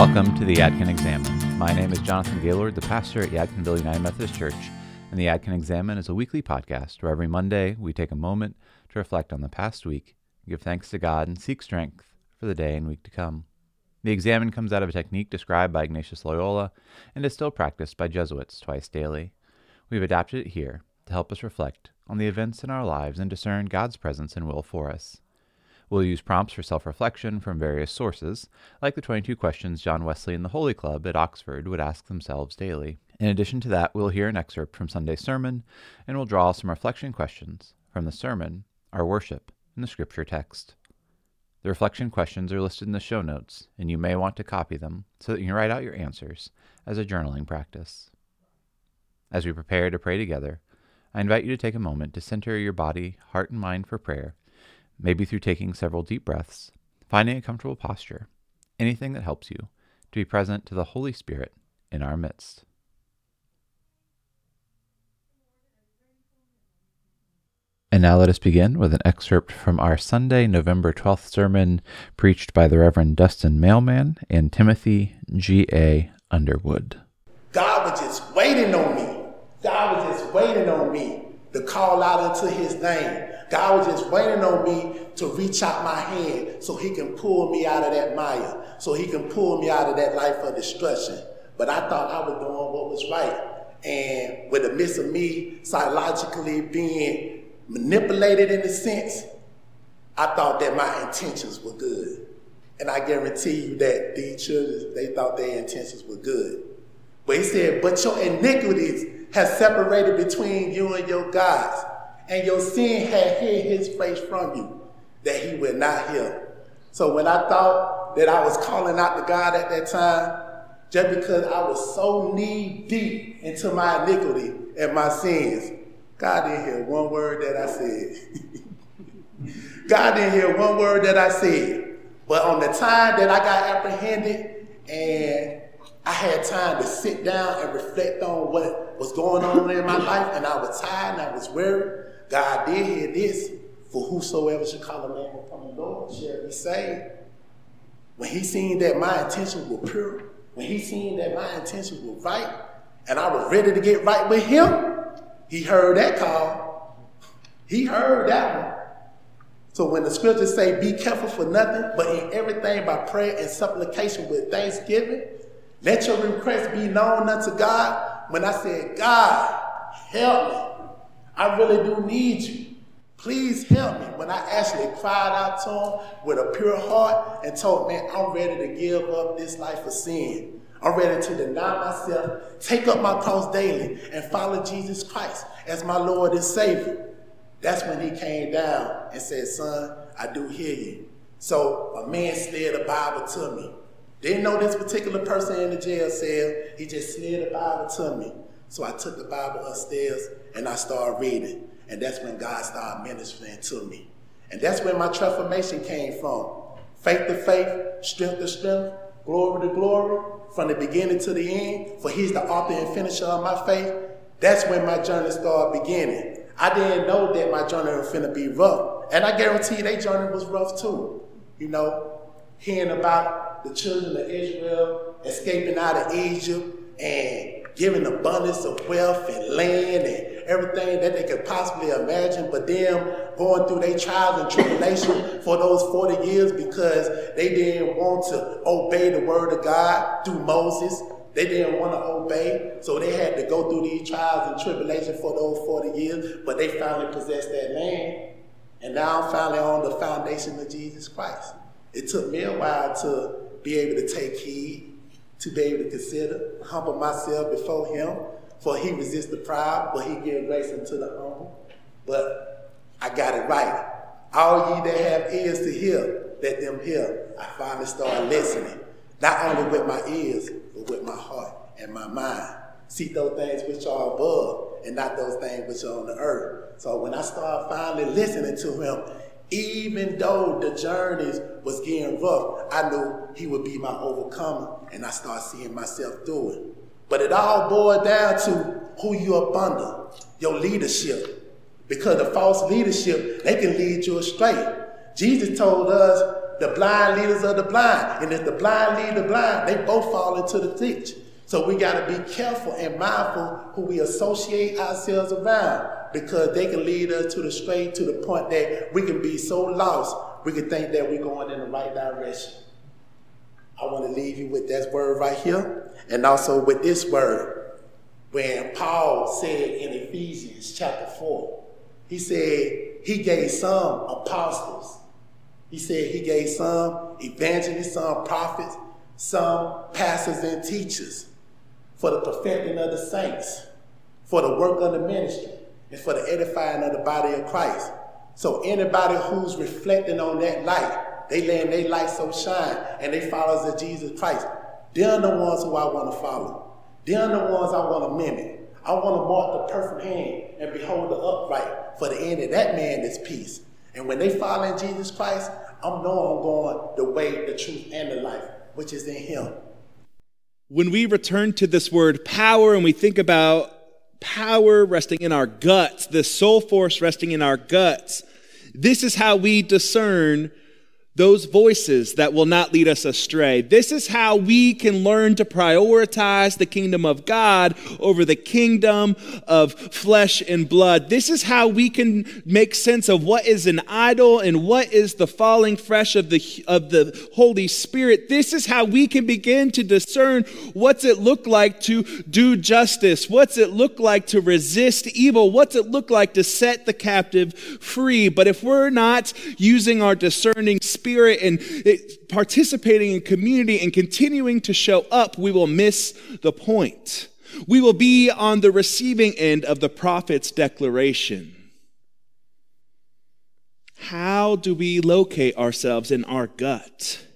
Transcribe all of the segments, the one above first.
Welcome to the Yadkin Examen. My name is Jonathan Gaylord, the pastor at Yadkinville United Methodist Church, and the Yadkin Examen is a weekly podcast where every Monday we take a moment to reflect on the past week, give thanks to God, and seek strength for the day and week to come. The Examen comes out of a technique described by Ignatius Loyola and is still practiced by Jesuits twice daily. We've adapted it here to help us reflect on the events in our lives and discern God's presence and will for us. We'll use prompts for self reflection from various sources, like the 22 questions John Wesley and the Holy Club at Oxford would ask themselves daily. In addition to that, we'll hear an excerpt from Sunday's sermon, and we'll draw some reflection questions from the sermon, our worship, and the scripture text. The reflection questions are listed in the show notes, and you may want to copy them so that you can write out your answers as a journaling practice. As we prepare to pray together, I invite you to take a moment to center your body, heart, and mind for prayer maybe through taking several deep breaths, finding a comfortable posture, anything that helps you to be present to the Holy Spirit in our midst. And now let us begin with an excerpt from our Sunday, November 12th sermon preached by the Reverend Dustin Mailman and Timothy G.A. Underwood. God was just waiting on me. God was just waiting on me to call out into his name. God was just waiting on me to reach out my hand so he can pull me out of that mire, so he can pull me out of that life of destruction. But I thought I was doing what was right. And with the midst of me psychologically being manipulated in a sense, I thought that my intentions were good. And I guarantee you that these children, they thought their intentions were good. But he said, but your iniquities have separated between you and your gods and your sin had hid his face from you, that he would not hear. So when I thought that I was calling out to God at that time, just because I was so knee deep into my iniquity and my sins, God didn't hear one word that I said. God didn't hear one word that I said. But on the time that I got apprehended and I had time to sit down and reflect on what was going on in my life, and I was tired and I was weary, God did hear this, for whosoever should call a name upon the Lord shall be saved. When he seen that my intentions were pure, when he seen that my intentions were right, and I was ready to get right with him, he heard that call. He heard that one. So when the scriptures say, be careful for nothing, but in everything by prayer and supplication with thanksgiving, let your request be known unto God. When I said, God, help me. I really do need you. Please help me. When I actually cried out to him with a pure heart and told, man, I'm ready to give up this life of sin. I'm ready to deny myself, take up my cross daily, and follow Jesus Christ as my Lord and Savior. That's when he came down and said, son, I do hear you. So a man slid a Bible to me. Didn't know this particular person in the jail cell. He just slid a Bible to me. So I took the Bible upstairs and I started reading. And that's when God started ministering to me. And that's where my transformation came from. Faith to faith, strength to strength, glory to glory, from the beginning to the end. For he's the author and finisher of my faith. That's when my journey started beginning. I didn't know that my journey was finna be rough. And I guarantee their journey was rough too. You know, hearing about the children of Israel escaping out of Egypt and given abundance of wealth and land and everything that they could possibly imagine, but them going through their trials and tribulation for those 40 years because they didn't want to obey the word of God through Moses. They didn't want to obey, so they had to go through these trials and tribulation for those 40 years, but they finally possessed that land. And now I'm finally on the foundation of Jesus Christ. It took me a while to be able to take heed to be able to consider, humble myself before him, for he resists the proud, but he gives grace unto the humble. But I got it right. All ye that have ears to hear, let them hear. I finally started listening, not only with my ears, but with my heart and my mind. See those things which are above and not those things which are on the earth. So when I started finally listening to him, even though the journeys was getting rough, I knew he would be my overcomer, and I started seeing myself through it. But it all boiled down to who you up under, your leadership. Because the false leadership, they can lead you astray. Jesus told us the blind leaders of the blind. And if the blind lead the blind, they both fall into the ditch. So we got to be careful and mindful who we associate ourselves around because they can lead us to the straight to the point that we can be so lost, we can think that we're going in the right direction. I want to leave you with that word right here and also with this word. When Paul said in Ephesians chapter 4, he said he gave some apostles. He said he gave some evangelists, some prophets, some pastors and teachers for the perfecting of the saints, for the work of the ministry, and for the edifying of the body of Christ. So anybody who's reflecting on that light, they letting their light so shine, and they followers of Jesus Christ, they're the ones who I want to follow. They're the ones I want to mimic. I want to mark the perfect hand and behold the upright, for the end of that man is peace. And when they follow in Jesus Christ, I'm knowing I'm going the way, the truth, and the life, which is in Him when we return to this word power and we think about power resting in our guts, the soul force resting in our guts, this is how we discern those voices that will not lead us astray. This is how we can learn to prioritize the kingdom of God over the kingdom of flesh and blood. This is how we can make sense of what is an idol and what is the falling fresh of the, of the Holy Spirit. This is how we can begin to discern what's it look like to do justice? What's it look like to resist evil? What's it look like to set the captive free? But if we're not using our discerning spirit and participating in community and continuing to show up, we will miss the point. We will be on the receiving end of the prophet's declaration. How do we locate ourselves in our gut?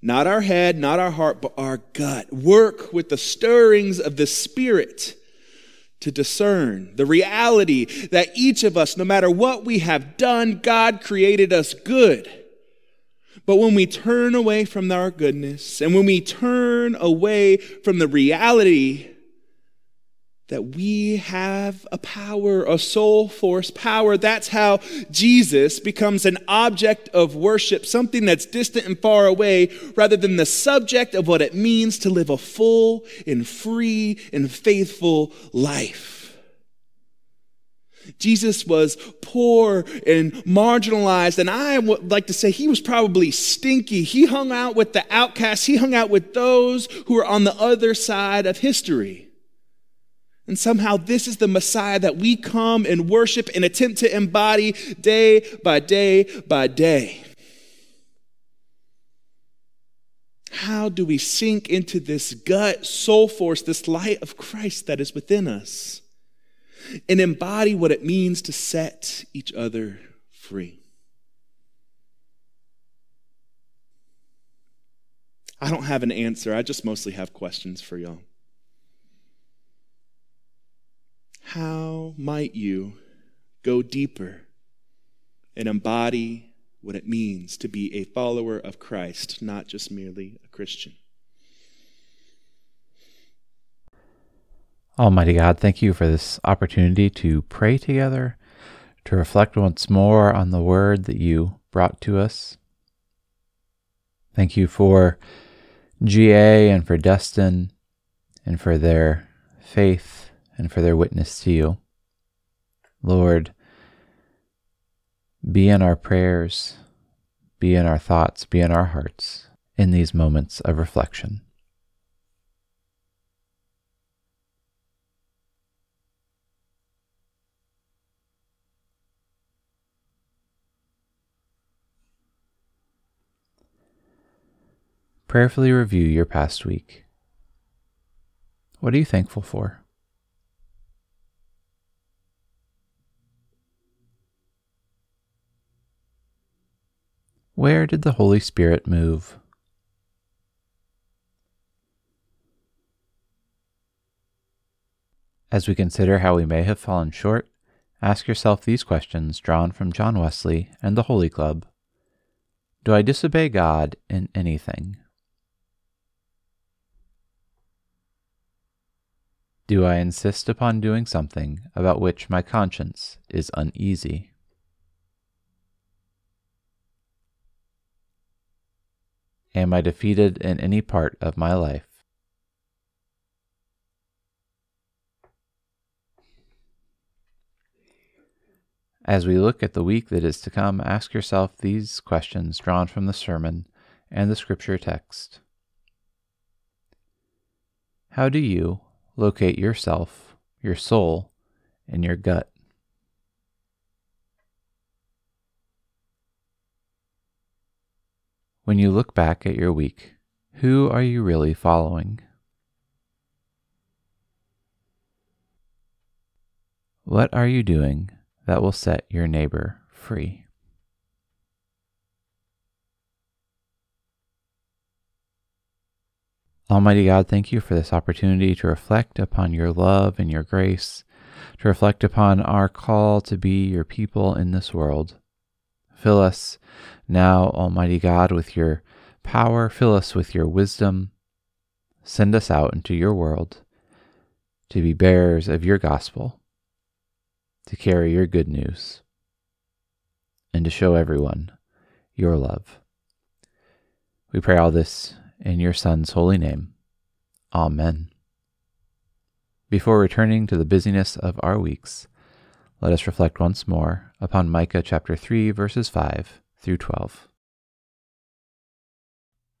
Not our head, not our heart, but our gut. Work with the stirrings of the Spirit to discern the reality that each of us, no matter what we have done, God created us good. But when we turn away from our goodness and when we turn away from the reality that we have a power, a soul force power. That's how Jesus becomes an object of worship, something that's distant and far away, rather than the subject of what it means to live a full and free and faithful life. Jesus was poor and marginalized, and I would like to say he was probably stinky. He hung out with the outcasts, he hung out with those who were on the other side of history. And somehow, this is the Messiah that we come and worship and attempt to embody day by day by day. How do we sink into this gut, soul force, this light of Christ that is within us, and embody what it means to set each other free? I don't have an answer. I just mostly have questions for y'all. How might you go deeper and embody what it means to be a follower of Christ, not just merely a Christian? Almighty God, thank you for this opportunity to pray together, to reflect once more on the word that you brought to us. Thank you for GA and for Destin and for their faith and for their witness to you. Lord, be in our prayers, be in our thoughts, be in our hearts in these moments of reflection. Prayerfully review your past week. What are you thankful for? Where did the Holy Spirit move? As we consider how we may have fallen short, ask yourself these questions drawn from John Wesley and the Holy Club. Do I disobey God in anything? Do I insist upon doing something about which my conscience is uneasy? Am I defeated in any part of my life? As we look at the week that is to come, ask yourself these questions drawn from the sermon and the scripture text. How do you locate yourself, your soul, and your gut? When you look back at your week, who are you really following? What are you doing that will set your neighbor free? Almighty God, thank you for this opportunity to reflect upon your love and your grace, to reflect upon our call to be your people in this world. Fill us now, Almighty God, with your power. Fill us with your wisdom. Send us out into your world to be bearers of your gospel, to carry your good news, and to show everyone your love. We pray all this in your Son's holy name. Amen. Before returning to the busyness of our weeks, let us reflect once more upon Micah chapter 3, verses 5 through 12.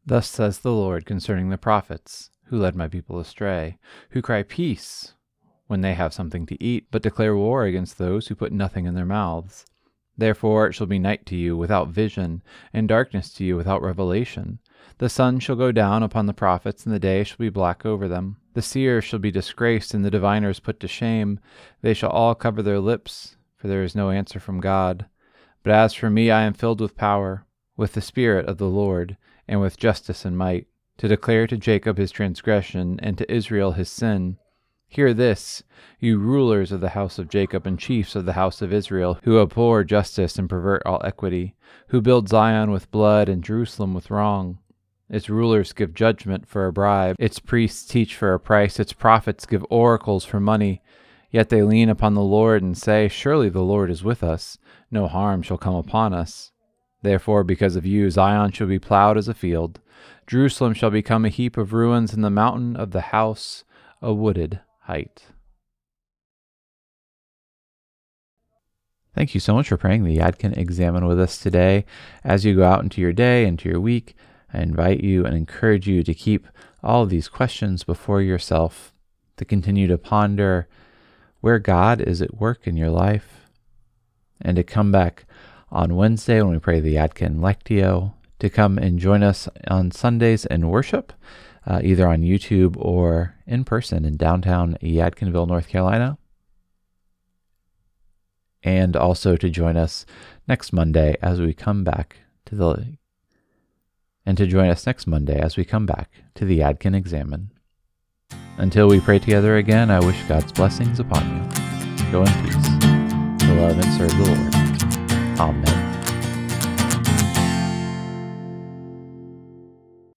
Thus says the Lord concerning the prophets, who led my people astray, who cry peace when they have something to eat, but declare war against those who put nothing in their mouths. Therefore it shall be night to you without vision, and darkness to you without revelation. The sun shall go down upon the prophets, and the day shall be black over them. The seers shall be disgraced, and the diviners put to shame. They shall all cover their lips, for there is no answer from God. But as for me, I am filled with power, with the Spirit of the Lord, and with justice and might, to declare to Jacob his transgression, and to Israel his sin. Hear this, you rulers of the house of Jacob and chiefs of the house of Israel, who abhor justice and pervert all equity, who build Zion with blood and Jerusalem with wrong. Its rulers give judgment for a bribe, its priests teach for a price, its prophets give oracles for money. Yet they lean upon the Lord and say, Surely the Lord is with us, no harm shall come upon us. Therefore, because of you, Zion shall be plowed as a field, Jerusalem shall become a heap of ruins, and the mountain of the house a wooded height. Thank you so much for praying the Yadkin Examen with us today. As you go out into your day, into your week, I invite you and encourage you to keep all of these questions before yourself, to continue to ponder where God is at work in your life, and to come back on Wednesday when we pray the Yadkin Lectio, to come and join us on Sundays in worship, uh, either on YouTube or in person in downtown Yadkinville, North Carolina. And also to join us next Monday as we come back to the and to join us next Monday as we come back to the Yadkin Examen. Until we pray together again, I wish God's blessings upon you. Go in peace to love and serve the Lord. Amen.